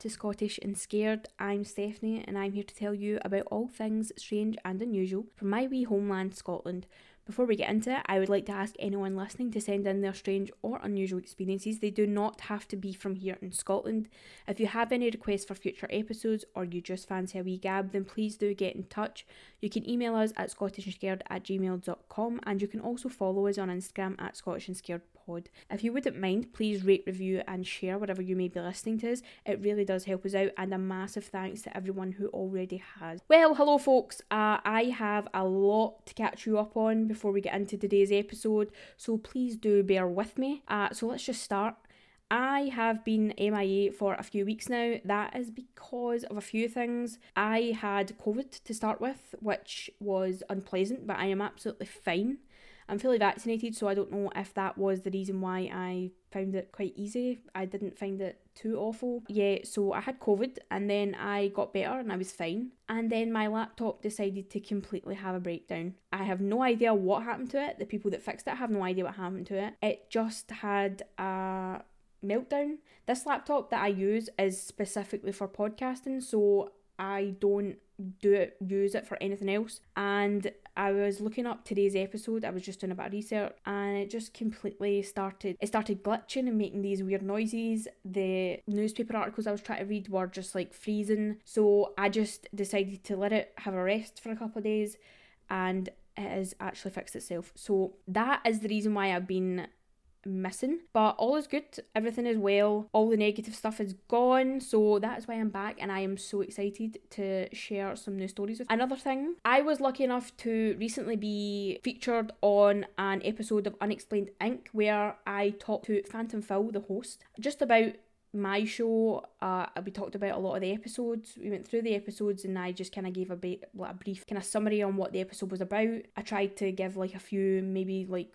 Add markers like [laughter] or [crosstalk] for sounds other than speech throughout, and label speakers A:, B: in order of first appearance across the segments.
A: to Scottish and Scared. I'm Stephanie and I'm here to tell you about all things strange and unusual from my wee homeland, Scotland. Before we get into it, I would like to ask anyone listening to send in their strange or unusual experiences. They do not have to be from here in Scotland. If you have any requests for future episodes or you just fancy a wee gab, then please do get in touch. You can email us at scottishandscared at gmail.com and you can also follow us on Instagram at Scottish and Scared Pod. If you wouldn't mind, please rate, review, and share wherever you may be listening to us. It really does help us out, and a massive thanks to everyone who already has. Well, hello, folks. Uh, I have a lot to catch you up on before we get into today's episode, so please do bear with me. Uh, so let's just start. I have been MIA for a few weeks now. That is because of a few things. I had COVID to start with, which was unpleasant, but I am absolutely fine. I'm fully vaccinated, so I don't know if that was the reason why I found it quite easy. I didn't find it too awful. Yeah, so I had COVID and then I got better and I was fine. And then my laptop decided to completely have a breakdown. I have no idea what happened to it. The people that fixed it have no idea what happened to it. It just had a meltdown. This laptop that I use is specifically for podcasting, so I don't do it use it for anything else. And I was looking up today's episode I was just doing a bit of research and it just completely started it started glitching and making these weird noises. The newspaper articles I was trying to read were just like freezing. So I just decided to let it have a rest for a couple of days and it has actually fixed itself. So that is the reason why I've been missing. But all is good, everything is well, all the negative stuff is gone. So that's why I'm back and I am so excited to share some new stories with Another thing, I was lucky enough to recently be featured on an episode of Unexplained Inc. where I talked to Phantom Phil, the host, just about my show, uh, we talked about a lot of the episodes. We went through the episodes, and I just kind of gave a bit, like a brief kind of summary on what the episode was about. I tried to give like a few, maybe like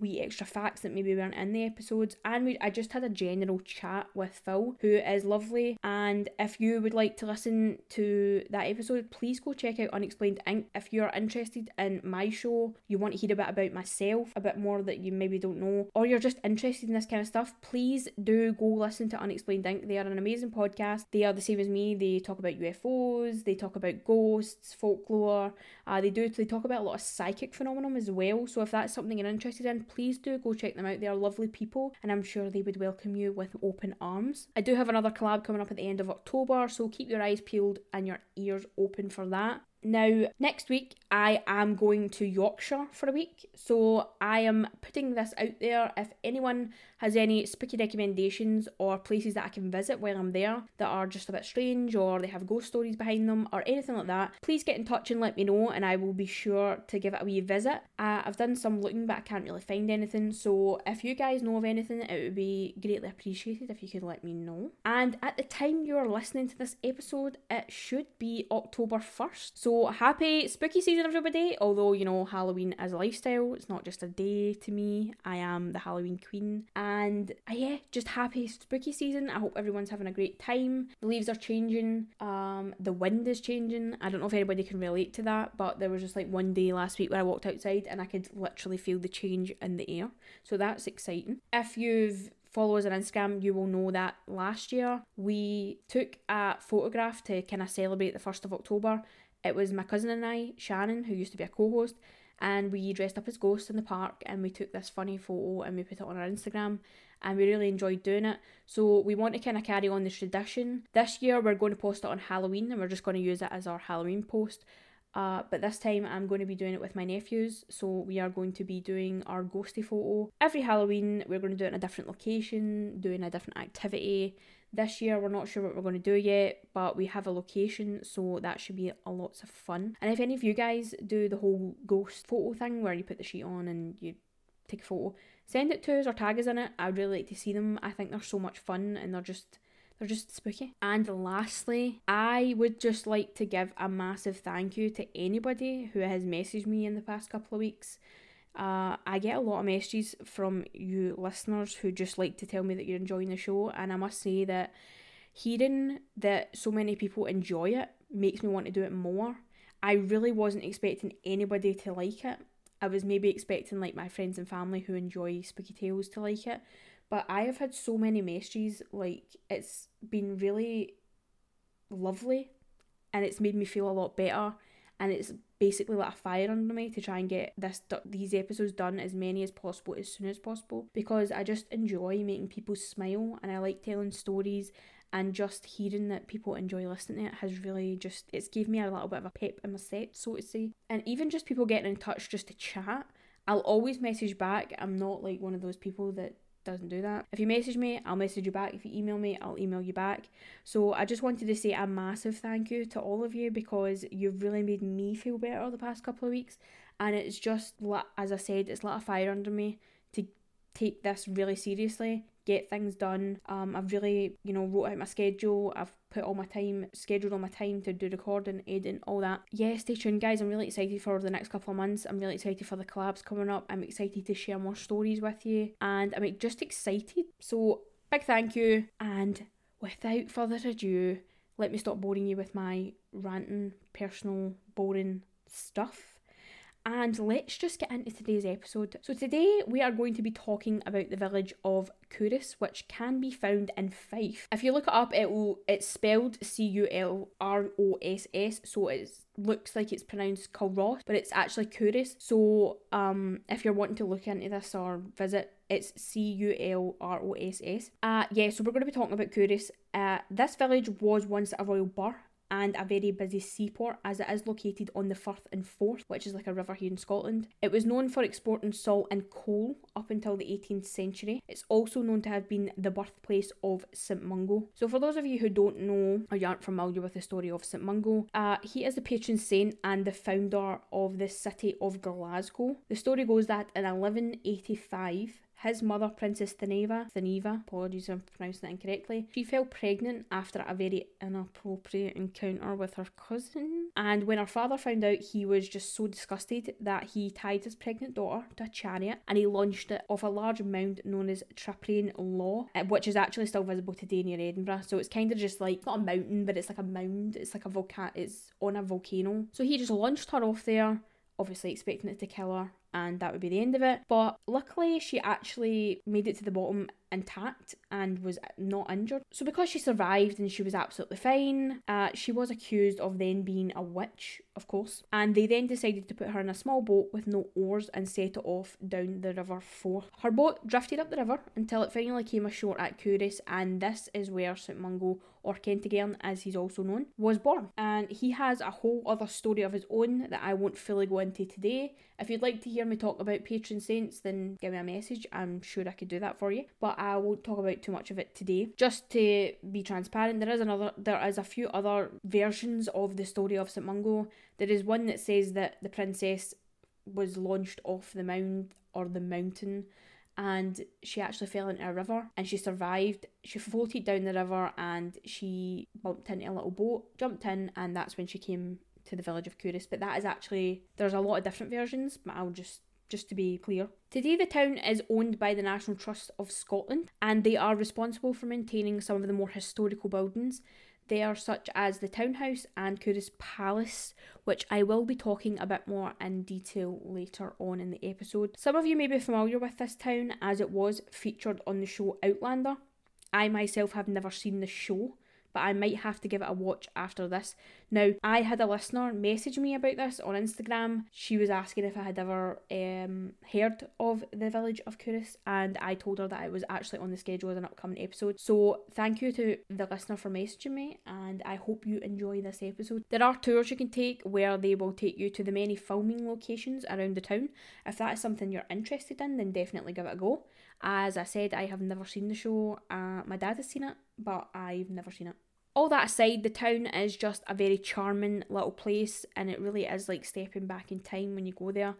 A: wee extra facts that maybe weren't in the episodes. And we I just had a general chat with Phil who is lovely. And if you would like to listen to that episode please go check out Unexplained Inc if you're interested in my show you want to hear a bit about myself a bit more that you maybe don't know or you're just interested in this kind of stuff please do go listen to Unexplained Inc they are an amazing podcast. They are the same as me. They talk about UFOs they talk about ghosts folklore. Uh, they do they talk about a lot of psychic phenomenon as well. So if that's something you're interested in please do go check them out. They are lovely people and I'm sure they would welcome you with open arms. I do have another collab coming up at the end of October, so keep your eyes peeled and your ears open for that. Now, next week, I am going to Yorkshire for a week, so I am putting this out there. If anyone has any spooky recommendations or places that I can visit while I'm there that are just a bit strange or they have ghost stories behind them or anything like that, please get in touch and let me know, and I will be sure to give it a wee visit. Uh, I've done some looking, but I can't really find anything, so if you guys know of anything, it would be greatly appreciated if you could let me know. And at the time you're listening to this episode, it should be October 1st. So so happy spooky season, everybody. Although, you know, Halloween is a lifestyle, it's not just a day to me. I am the Halloween queen. And uh, yeah, just happy spooky season. I hope everyone's having a great time. The leaves are changing, um, the wind is changing. I don't know if anybody can relate to that, but there was just like one day last week where I walked outside and I could literally feel the change in the air. So that's exciting. If you've follow us on Instagram, you will know that last year we took a photograph to kind of celebrate the 1st of October it was my cousin and I, Shannon, who used to be a co host, and we dressed up as ghosts in the park and we took this funny photo and we put it on our Instagram and we really enjoyed doing it. So we want to kind of carry on the tradition. This year we're going to post it on Halloween and we're just going to use it as our Halloween post. Uh, but this time I'm going to be doing it with my nephews, so we are going to be doing our ghosty photo. Every Halloween, we're going to do it in a different location, doing a different activity, this year, we're not sure what we're going to do yet, but we have a location, so that should be a lots of fun. And if any of you guys do the whole ghost photo thing where you put the sheet on and you take a photo, send it to us or tag us in it. I'd really like to see them. I think they're so much fun and they're just they're just spooky. And lastly, I would just like to give a massive thank you to anybody who has messaged me in the past couple of weeks uh, I get a lot of messages from you listeners who just like to tell me that you're enjoying the show, and I must say that hearing that so many people enjoy it makes me want to do it more. I really wasn't expecting anybody to like it. I was maybe expecting like my friends and family who enjoy spooky tales to like it, But I have had so many messages, like it's been really lovely and it's made me feel a lot better and it's basically lit a fire under me to try and get this these episodes done as many as possible as soon as possible. Because I just enjoy making people smile and I like telling stories and just hearing that people enjoy listening to it has really just it's gave me a little bit of a pep in my step so to say. And even just people getting in touch just to chat I'll always message back. I'm not like one of those people that doesn't do that. If you message me, I'll message you back. If you email me, I'll email you back. So I just wanted to say a massive thank you to all of you because you've really made me feel better the past couple of weeks. And it's just, as I said, it's lit a fire under me to take this really seriously, get things done. Um, I've really, you know, wrote out my schedule. I've put all my time, scheduled all my time to do recording, editing, all that. Yeah, stay tuned, guys. I'm really excited for the next couple of months. I'm really excited for the collabs coming up. I'm excited to share more stories with you, and I'm just excited. So, big thank you. And without further ado, let me stop boring you with my ranting, personal, boring stuff and let's just get into today's episode. So, today we are going to be talking about the village of Culross, which can be found in Fife. If you look it up, it will it's spelled C U L R O S S, so it looks like it's pronounced Culross, but it's actually Culross. So, um, if you're wanting to look into this or visit, it's C U L R O S S. Uh, yeah, so we're going to be talking about Culross. Uh, this village was once a royal burgh and a very busy seaport as it is located on the Firth and Forth, which is like a river here in Scotland. It was known for exporting salt and coal up until the 18th century. It's also known to have been the birthplace of St Mungo. So, for those of you who don't know or you aren't familiar with the story of St Mungo, uh, he is the patron saint and the founder of the city of Glasgow. The story goes that in 1185, his mother, Princess Theneva, Theneva, apologies if I'm pronouncing that incorrectly, she fell pregnant after a very inappropriate encounter with her cousin. And when her father found out, he was just so disgusted that he tied his pregnant daughter to a chariot and he launched it off a large mound known as Traprain Law, eh, which is actually still visible today near Edinburgh. So it's kind of just like, not a mountain, but it's like a mound. It's like a volcano, it's on a volcano. So he just launched her off there obviously expecting it to kill her and that would be the end of it. But luckily, she actually made it to the bottom intact and was not injured. So, because she survived and she was absolutely fine, uh, she was accused of then being a witch, of course. And they then decided to put her in a small boat with no oars and set it off down the River Forth Her boat drifted up the river until it finally came ashore at Culross, and this is where St Mungo, or Kentigern as he's also known, was born. And he has a whole other story of his own that I won't fully go into today. If you'd like to hear me talk about patron saints, then give me a message. I'm sure I could do that for you. But I won't talk about too much of it today. Just to be transparent, there is another there is a few other versions of the story of St Mungo. There is one that says that the princess was launched off the mound or the mountain and she actually fell into a river and she survived. She floated down the river and she bumped into a little boat, jumped in, and that's when she came to the village of Culross. But that is actually there's a lot of different versions, but I'll just just to be clear. Today, the town is owned by the National Trust of Scotland and they are responsible for maintaining some of the more historical buildings. They are such as the Townhouse and Culross Palace, which I will be talking a bit more in detail later on in the episode. Some of you may be familiar with this town as it was featured on the show Outlander. I myself have never seen the show, but I might have to give it a watch after this. Now, I had a listener message me about this on Instagram. She was asking if I had ever um, heard of the village of Culross, and I told her that it was actually on the schedule as an upcoming episode. So, thank you to the listener for messaging me, and I hope you enjoy this episode. There are tours you can take where they will take you to the many filming locations around the town. If that is something you're interested in, then definitely give it a go. As I said, I have never seen the show. Uh, my dad has seen it, but I've never seen it. All that aside, the town is just a very charming little place, and it really is like stepping back in time when you go there.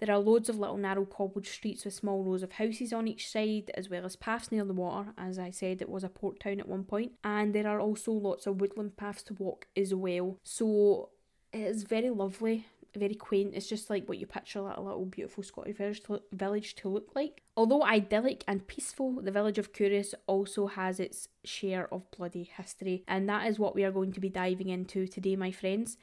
A: There are loads of little narrow cobbled streets with small rows of houses on each side, as well as paths near the water. As I said, it was a port town at one point, and there are also lots of woodland paths to walk as well. So it is very lovely very quaint. It's just like what you picture a little beautiful Scottish village to, village to look like. Although idyllic and peaceful, the village of Culross also has its share of bloody history, and that is what we are going to be diving into today, my friends.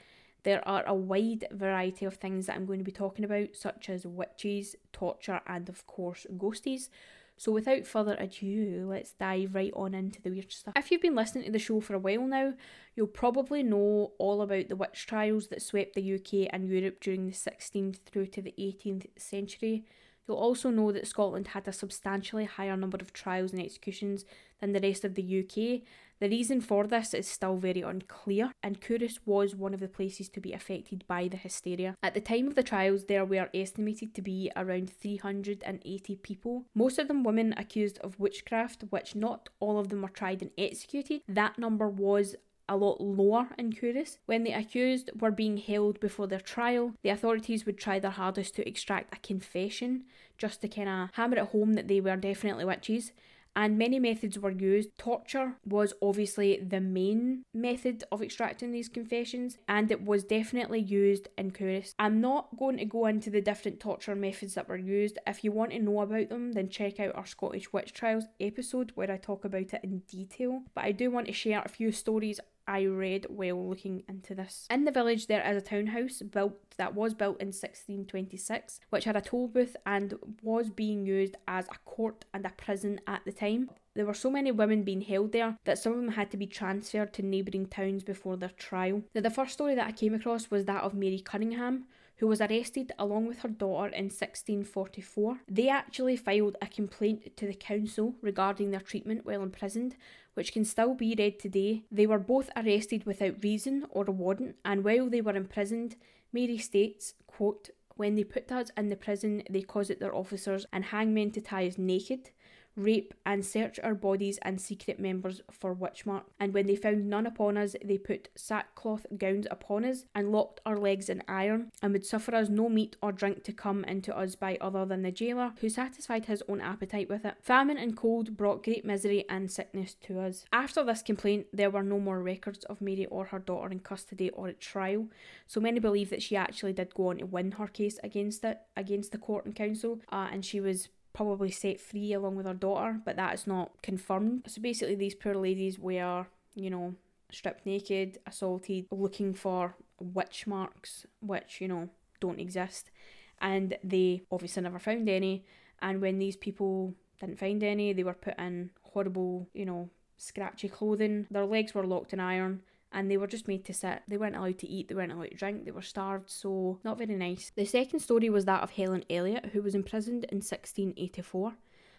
A: There are a wide variety of things that I'm going to be talking about, such as witches, torture, and of course, ghosties. So, without further ado, let's dive right on into the weird stuff. If you've been listening to the show for a while now, you'll probably know all about the witch trials that swept the UK and Europe during the 16th through to the 18th century. You'll also know that Scotland had a substantially higher number of trials and executions than the rest of the UK. The reason for this is still very unclear, and Culross was one of the places to be affected by the hysteria. At the time of the trials, there were estimated to be around 380 people, most of them women accused of witchcraft, which not all of them were tried and executed. That number was a lot lower in Culross. When the accused were being held before their trial, the authorities would try their hardest to extract a confession just to kind of hammer it home that they were definitely witches and many methods were used. Torture was obviously the main method of extracting these confessions, and it was definitely used in Culross. I'm not going to go into the different torture methods that were used. If you want to know about them, then check out our Scottish Witch Trials episode where I talk about it in detail. But I do want to share a few stories I read while looking into this. In the village, there is a townhouse built that was built in 1626, which had a toll booth and was being used as a court and a prison at the time. There were so many women being held there that some of them had to be transferred to neighbouring towns before their trial. Now, the first story that I came across was that of Mary Cunningham, who was arrested along with her daughter in 1644. They actually filed a complaint to the council regarding their treatment while imprisoned, which can still be read today. They were both arrested without reason or a warrant, and while they were imprisoned, Mary states, quote, when they put us in the prison, they caused it their officers and hangmen to tie us naked rape, and search our bodies and secret members for witch mark. And when they found none upon us, they put sackcloth gowns upon us and locked our legs in iron, and would suffer us no meat or drink to come into us by other than the jailer, who satisfied his own appetite with it. Famine and cold brought great misery and sickness to us. After this complaint, there were no more records of Mary or her daughter in custody or at trial, so many believe that she actually did go on to win her case against it, against the court and council, uh, and she was probably set free along with her daughter, but that is not confirmed. So basically, these poor ladies were, you know, stripped naked, assaulted, looking for witch marks, which, you know, don't exist. And they obviously never found any. And when these people didn't find any, they were put in horrible, you know, scratchy clothing. Their legs were locked in iron and they were just made to sit. They weren't allowed to eat, they weren't allowed to drink, they were starved, so not very nice. The second story was that of Helen Elliot, who was imprisoned in 1684.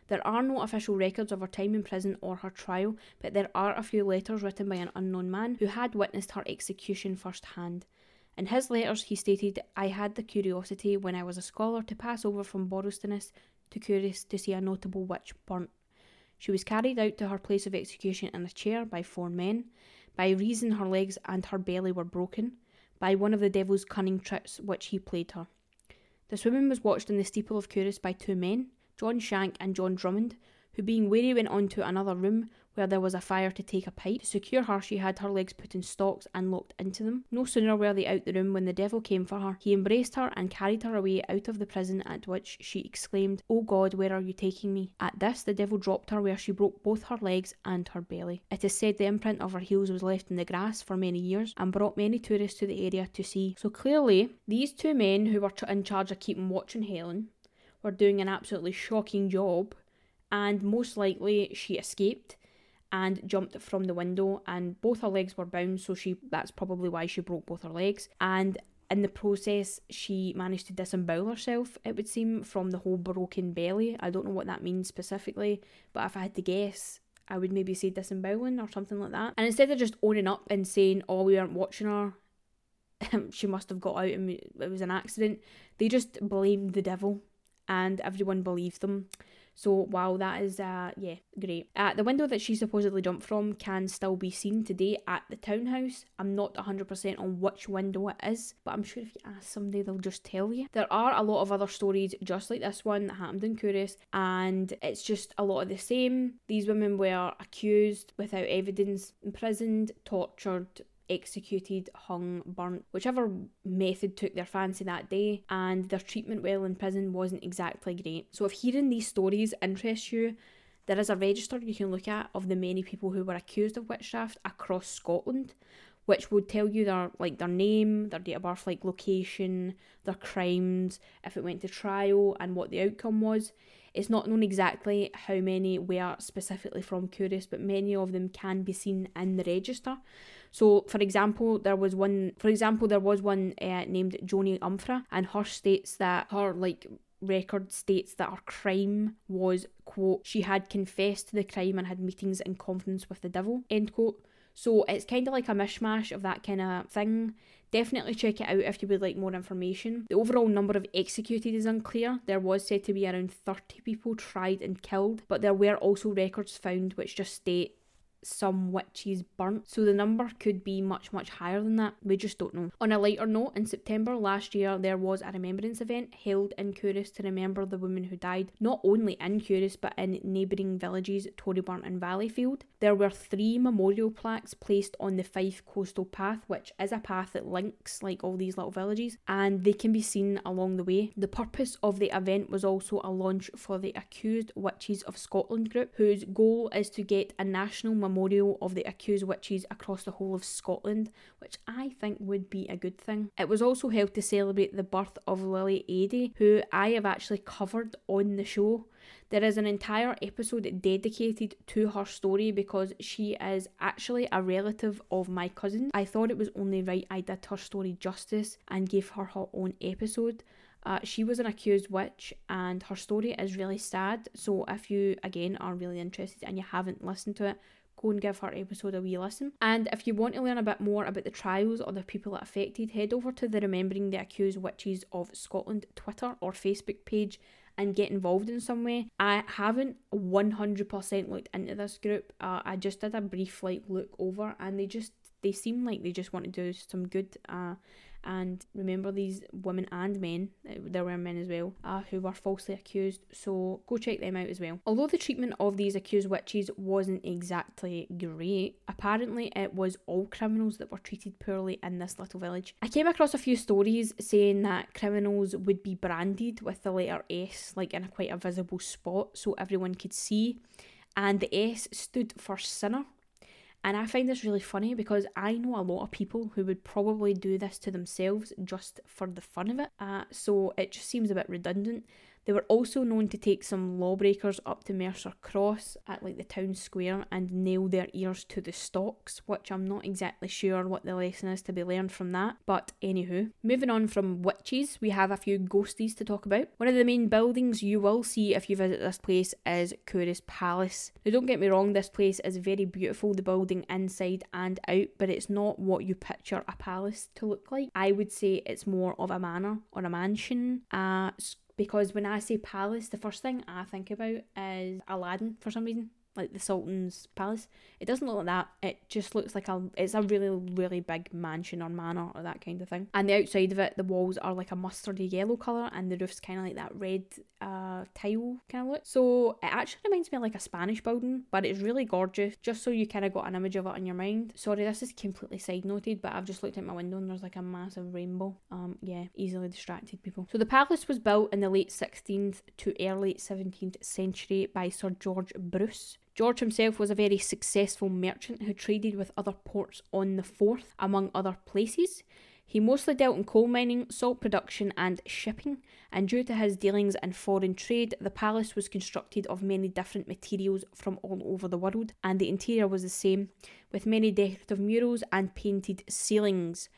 A: There are no official records of her time in prison or her trial, but there are a few letters written by an unknown man who had witnessed her execution firsthand. In his letters, he stated, I had the curiosity when I was a scholar to pass over from Borrowstounness to Culross to see a notable witch burnt. She was carried out to her place of execution in a chair by four men. By reason her legs and her belly were broken, by one of the devil's cunning tricks which he played her. This woman was watched in the steeple of Culross by two men, John Shank and John Drummond, who being weary went on to another room where there was a fire to take a pipe. To secure her, she had her legs put in stocks and locked into them. No sooner were they out the room when the devil came for her. He embraced her and carried her away out of the prison, at which she exclaimed, O God, where are you taking me? At this, the devil dropped her, where she broke both her legs and her belly. It is said the imprint of her heels was left in the grass for many years and brought many tourists to the area to see. So clearly, these two men who were in charge of keeping watch on Helen were doing an absolutely shocking job, and most likely she escaped and jumped from the window and both her legs were bound so she that's probably why she broke both her legs. And in the process she managed to disembowel herself it would seem from the whole broken belly. I don't know what that means specifically but if i had to guess i would maybe say disemboweling or something like that. And instead of just owning up and saying oh we weren't watching her [laughs] she must have got out and it was an accident. They just blamed the devil and everyone believed them so wow, that is uh yeah great. Uh, the window that she supposedly jumped from can still be seen today at the townhouse. I'm not 100% on which window it is, but I'm sure if you ask somebody, they'll just tell you. There are a lot of other stories just like this one that happened in Culross, and it's just a lot of the same. These women were accused without evidence, imprisoned, tortured, executed, hung, burnt, whichever method took their fancy that day, and their treatment while in prison wasn't exactly great. So, if hearing these stories interests you, there is a register you can look at of the many people who were accused of witchcraft across Scotland, which would tell you their like their name, their date of birth, like location, their crimes, if it went to trial, and what the outcome was. It's not known exactly how many were specifically from Culross, but many of them can be seen in the register. So, for example, there was one. For example, there was one uh, named Joni Umphra, and her states that her like record states that her crime was quote she had confessed to the crime and had meetings in confidence with the devil end quote so it's kind of like a mishmash of that kind of thing. Definitely check it out if you would like more information. The overall number of executed is unclear. There was said to be around 30 people tried and killed, but there were also records found which just state some witches burnt, so the number could be much, much higher than that. We just don't know. On a lighter note, in September last year, there was a remembrance event held in Culross to remember the woman who died, not only in Culross but in neighbouring villages Torryburn and Valleyfield. There were three memorial plaques placed on the Fife Coastal Path, which is a path that links like all these little villages, and they can be seen along the way. The purpose of the event was also a launch for the Accused Witches of Scotland group, whose goal is to get a national memorial of the accused witches across the whole of Scotland, which I think would be a good thing. It was also held to celebrate the birth of Lily Adie, who I have actually covered on the show. There is an entire episode dedicated to her story because she is actually a relative of my cousin. I thought it was only right I did her story justice and gave her her own episode. Uh, she was an accused witch and her story is really sad. So, if you again are really interested and you haven't listened to it, go and give her episode a wee listen. And if you want to learn a bit more about the trials or the people that affected, head over to the Remembering the Accused Witches of Scotland Twitter or Facebook page and get involved in some way. I haven't 100% looked into this group. Uh, I just did a brief like look over and they just they seem like they just want to do some good uh, and remember these women and men, uh, there were men as well, uh, who were falsely accused, so go check them out as well. Although the treatment of these accused witches wasn't exactly great, apparently it was all criminals that were treated poorly in this little village. I came across a few stories saying that criminals would be branded with the letter S, like in a quite a visible spot so everyone could see, and the S stood for sinner and I find this really funny because I know a lot of people who would probably do this to themselves just for the fun of it. Uh, so it just seems a bit redundant. They were also known to take some lawbreakers up to Mercat Cross at like the town square and nail their ears to the stocks, which I'm not exactly sure what the lesson is to be learned from that. But anywho, moving on from witches, we have a few ghosties to talk about. One of the main buildings you will see if you visit this place is Culross Palace. Now don't get me wrong, this place is very beautiful, the building inside and out, but it's not what you picture a palace to look like. I would say it's more of a manor or a mansion, a because when I say palace, the first thing I think about is Aladdin for some reason like the Sultan's palace. It doesn't look like that. It just looks like a it's a really really big mansion or manor or that kind of thing. And the outside of it, the walls are like a mustardy yellow color, and the roof's kind of like that red uh, tile kind of look. So it actually reminds me of like a Spanish building, but it's really gorgeous. Just so you kind of got an image of it in your mind. Sorry, this is completely side noted, but I've just looked out my window and there's like a massive rainbow. Um, yeah, easily distracted people. So the palace was built in the late 16th to early 17th century by Sir George Bruce. George himself was a very successful merchant who traded with other ports on the Forth, among other places. He mostly dealt in coal mining, salt production, and shipping, and due to his dealings in foreign trade, the palace was constructed of many different materials from all over the world, and the interior was the same, with many decorative murals and painted ceilings.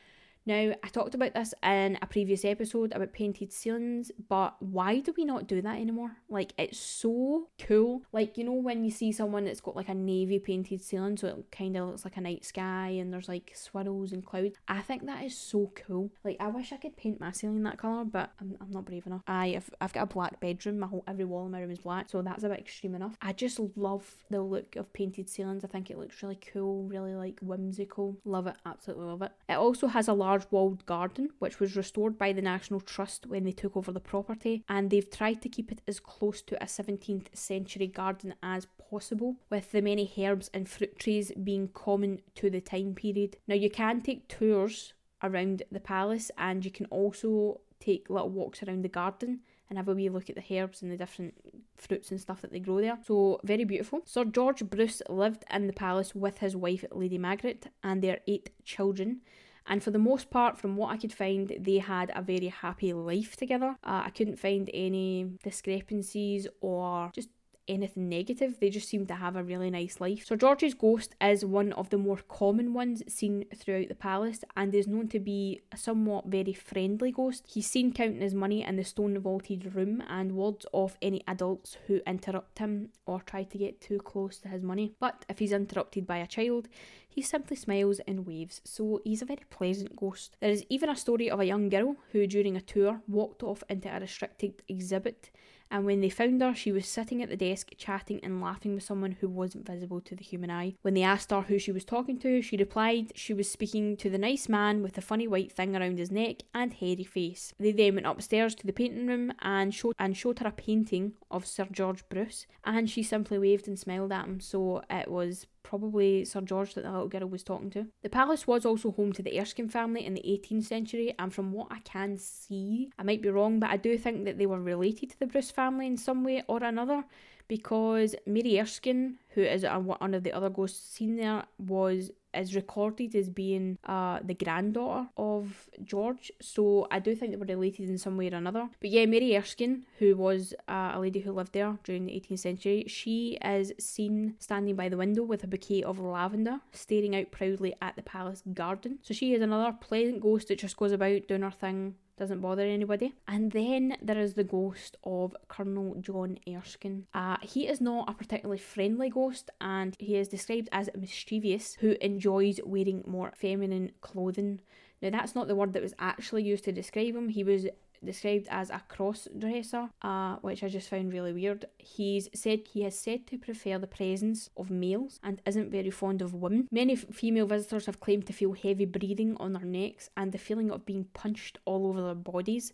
A: Now, I talked about this in a previous episode about painted ceilings, but why do we not do that anymore? Like, it's so cool. Like, you know, when you see someone that's got like a navy painted ceiling, so it kind of looks like a night sky and there's like swirls and clouds. I think that is so cool. Like, I wish I could paint my ceiling that colour, but I'm, I'm not brave enough. I, have, I've got a black bedroom, my whole every wall in my room is black, so that's a bit extreme enough. I just love the look of painted ceilings. I think it looks really cool, really like whimsical. Love it, absolutely love it. It also has a large walled garden, which was restored by the National Trust when they took over the property, and they've tried to keep it as close to a 17th century garden as possible, with the many herbs and fruit trees being common to the time period. Now, you can take tours around the palace, and you can also take little walks around the garden and have a wee look at the herbs and the different fruits and stuff that they grow there. So, very beautiful. Sir George Bruce lived in the palace with his wife, Lady Margaret, and their eight children. And for the most part, from what I could find, they had a very happy life together. Uh, I couldn't find any discrepancies or just anything negative. They just seem to have a really nice life. Sir George's ghost is one of the more common ones seen throughout the palace and is known to be a somewhat very friendly ghost. He's seen counting his money in the stone vaulted room and wards off any adults who interrupt him or try to get too close to his money. But if he's interrupted by a child, he simply smiles and waves, so he's a very pleasant ghost. There is even a story of a young girl who, during a tour, walked off into a restricted exhibit and when they found her, she was sitting at the desk chatting and laughing with someone who wasn't visible to the human eye. When they asked her who she was talking to, she replied she was speaking to the nice man with the funny white thing around his neck and hairy face. They then went upstairs to the painting room and showed and showed her a painting of Sir George Bruce, and she simply waved and smiled at him. So it was probably Sir George that the little girl was talking to. The palace was also home to the Erskine family in the 18th century, and from what I can see, I might be wrong, but I do think that they were related to the Bruce family in some way or another because Mary Erskine, who is one of the other ghosts seen there, was is recorded as being uh, the granddaughter of George. So I do think they were related in some way or another. But yeah, Mary Erskine, who was uh, a lady who lived there during the 18th century, she is seen standing by the window with a bouquet of lavender, staring out proudly at the palace garden. So she is another pleasant ghost that just goes about doing her thing doesn't bother anybody. And then there is the ghost of Colonel John Erskine. Uh, he is not a particularly friendly ghost and he is described as mischievous, who enjoys wearing more feminine clothing. Now, that's not the word that was actually used to describe him. He was described as a cross dresser, uh, which I just found really weird. He's said he has said to prefer the presence of males and isn't very fond of women. Many f- female visitors have claimed to feel heavy breathing on their necks and the feeling of being punched all over their bodies.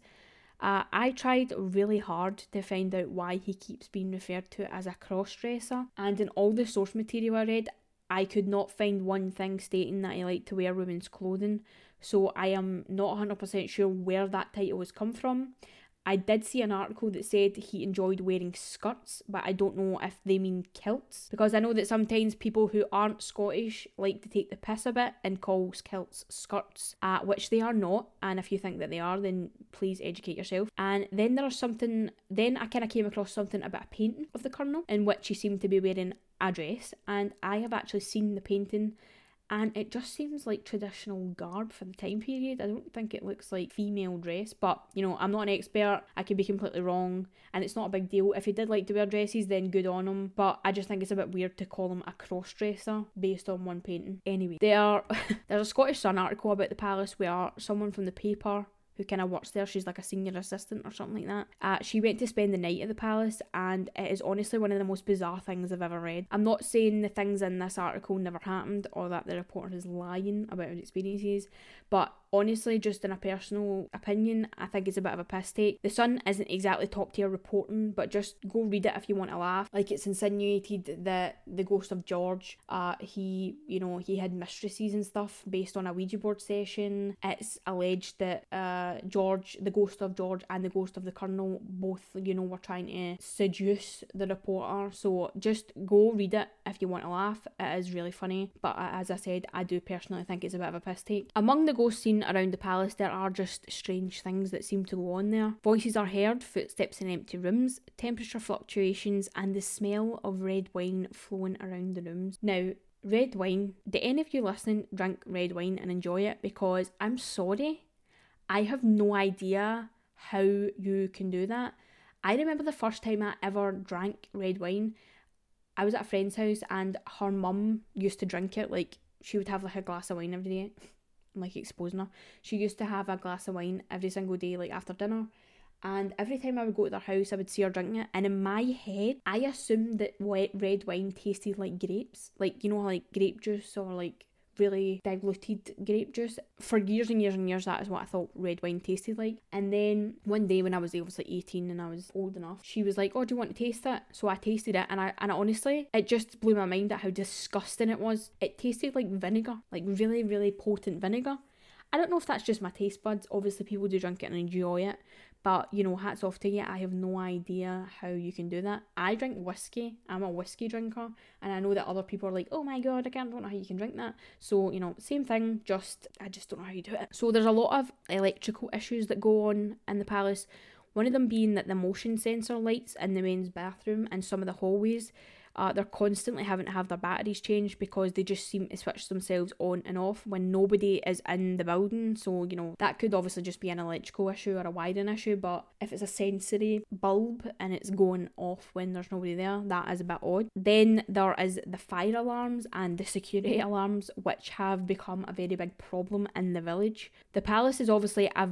A: Uh, I tried really hard to find out why he keeps being referred to as a cross dresser, and in all the source material I read, I could not find one thing stating that he liked to wear women's clothing so I am not 100% sure where that title has come from. I did see an article that said he enjoyed wearing skirts, but I don't know if they mean kilts. Because I know that sometimes people who aren't Scottish like to take the piss a bit and call kilts skirts, uh, which they are not. And if you think that they are, then please educate yourself. And then there's something, then I kind of came across something about a painting of the Colonel in which he seemed to be wearing a dress. And I have actually seen the painting and it just seems like traditional garb for the time period. I don't think it looks like female dress, but you know, I'm not an expert. I could be completely wrong, and it's not a big deal. If he did like to wear dresses, then good on him. But I just think it's a bit weird to call him a cross dresser based on one painting. Anyway, there [laughs] there's a Scottish Sun article about the palace where someone from the paper who kind of works there. She's like a senior assistant or something like that. Uh, she went to spend the night at the palace, and it is honestly one of the most bizarre things I've ever read. I'm not saying the things in this article never happened or that the reporter is lying about her experiences, but honestly, just in a personal opinion, I think it's a bit of a piss take. The Sun isn't exactly top tier reporting, but just go read it if you want to laugh. Like it's insinuated that the ghost of George, uh, he, you know, he had mistresses and stuff based on a Ouija board session. It's alleged that uh, George, the ghost of George, and the ghost of the Colonel both, you know, were trying to seduce the reporter. So just go read it if you want to laugh. It is really funny, but uh, as I said, I do personally think it's a bit of a piss take. Among the ghosts seen around the palace, there are just strange things that seem to go on there. Voices are heard, footsteps in empty rooms, temperature fluctuations, and the smell of red wine flowing around the rooms. Now, red wine, do any of you listening drink red wine and enjoy it? Because I'm sorry, I have no idea how you can do that. I remember the first time I ever drank red wine. I was at a friend's house and her mum used to drink it. Like she would have like a glass of wine every day [laughs] like exposing her. She used to have a glass of wine every single day, like after dinner. And every time I would go to their house, I would see her drinking it. And in my head, I assumed that red wine tasted like grapes, like you know, like grape juice or like really diluted grape juice. For years and years and years, that is what I thought red wine tasted like. And then one day when I was obviously 18 and I was old enough, she was like, Oh, do you want to taste it? So I tasted it and I and honestly, it just blew my mind at how disgusting it was. It tasted like vinegar, like really, really potent vinegar. I don't know if that's just my taste buds. Obviously, people do drink it and enjoy it, But you know, hats off to you. I have no idea how you can do that. I drink whiskey. I'm a whiskey drinker, and I know that other people are like, "Oh my god, I can't don't know how you can drink that." So you know, same thing. Just I just don't know how you do it. So there's a lot of electrical issues that go on in the palace. One of them being that the motion sensor lights in the men's bathroom and some of the hallways uh, they're constantly having to have their batteries changed because they just seem to switch themselves on and off when nobody is in the building. So, you know, that could obviously just be an electrical issue or a wiring issue, but if it's a sensory bulb and it's going off when there's nobody there, that is a bit odd. Then there is the fire alarms and the security alarms, which have become a very big problem in the village. The palace is obviously a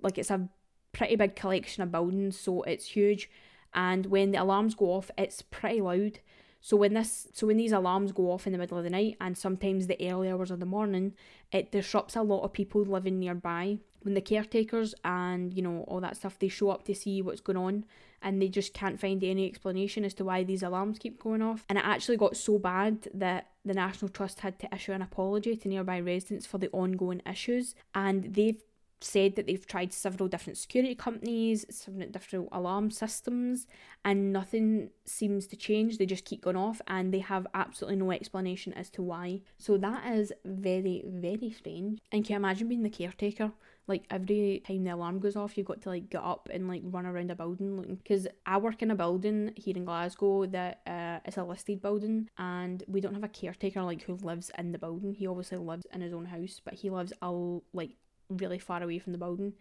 A: like it's a pretty big collection of buildings, so it's huge. And when the alarms go off, it's pretty loud. So when this so when these alarms go off in the middle of the night and sometimes the early hours of the morning, it disrupts a lot of people living nearby. When the caretakers and, you know, all that stuff, they show up to see what's going on and they just can't find any explanation as to why these alarms keep going off. And it actually got so bad that the National Trust had to issue an apology to nearby residents for the ongoing issues and they've said that they've tried several different security companies, several different alarm systems, and nothing seems to change. They just keep going off and they have absolutely no explanation as to why. So that is very, very strange. And can you imagine being the caretaker? Like every time the alarm goes off, you've got to like get up and like run around a building looking. Because I work in a building here in Glasgow that uh, it's a listed building, and we don't have a caretaker like who lives in the building. He obviously lives in his own house, but he lives all like really far away from the building.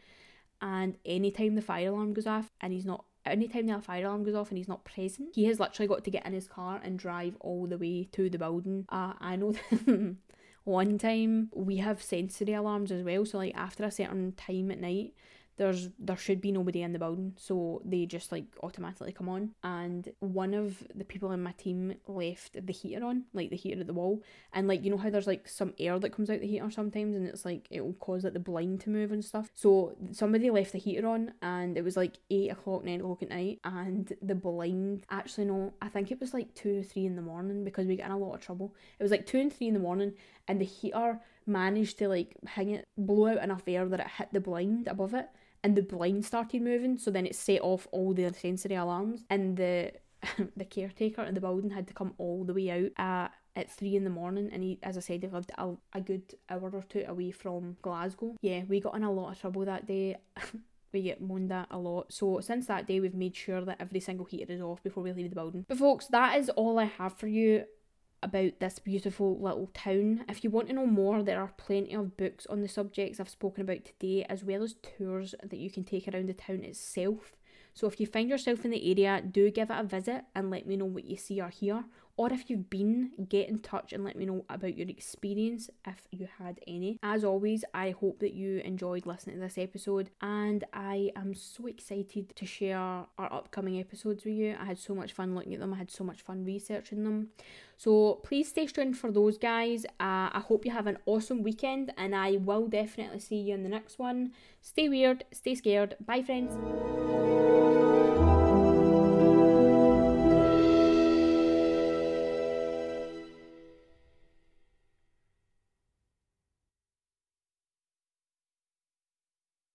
A: And anytime the fire alarm goes off and he's not anytime the fire alarm goes off and he's not present, he has literally got to get in his car and drive all the way to the building. Uh, I know [laughs] one time we have sensory alarms as well, so like after a certain time at night, there's there should be nobody in the building so they just like automatically come on. And one of the people in my team left the heater on like the heater at the wall. And like you know how there's like some air that comes out the heater sometimes and it's like it will cause like the blind to move and stuff? So somebody left the heater on and it was like 8 o'clock 9 o'clock at night and the blind actually no I think it was like 2 or 3 in the morning because we got in a lot of trouble. It was like 2 and 3 in the morning and the heater managed to like hang it blow out enough air that it hit the blind above it and the blind started moving, so then it set off all the sensory alarms, and the [laughs] the caretaker in the building had to come all the way out at at three in the morning and he as I said he lived a, a good hour or two away from Glasgow. Yeah, we got in a lot of trouble that day. [laughs] we get moaned at a lot. So since that day we've made sure that every single heater is off before we leave the building. But folks, that is all I have for you about this beautiful little town. If you want to know more, there are plenty of books on the subjects I've spoken about today, as well as tours that you can take around the town itself. So if you find yourself in the area, do give it a visit and let me know what you see or hear. Or if you've been, get in touch and let me know about your experience if you had any. As always, I hope that you enjoyed listening to this episode and I am so excited to share our upcoming episodes with you. I had so much fun looking at them, I had so much fun researching them. So please stay tuned for those guys. Uh, I hope you have an awesome weekend and I will definitely see you in the next one. Stay weird, stay scared. Bye, friends.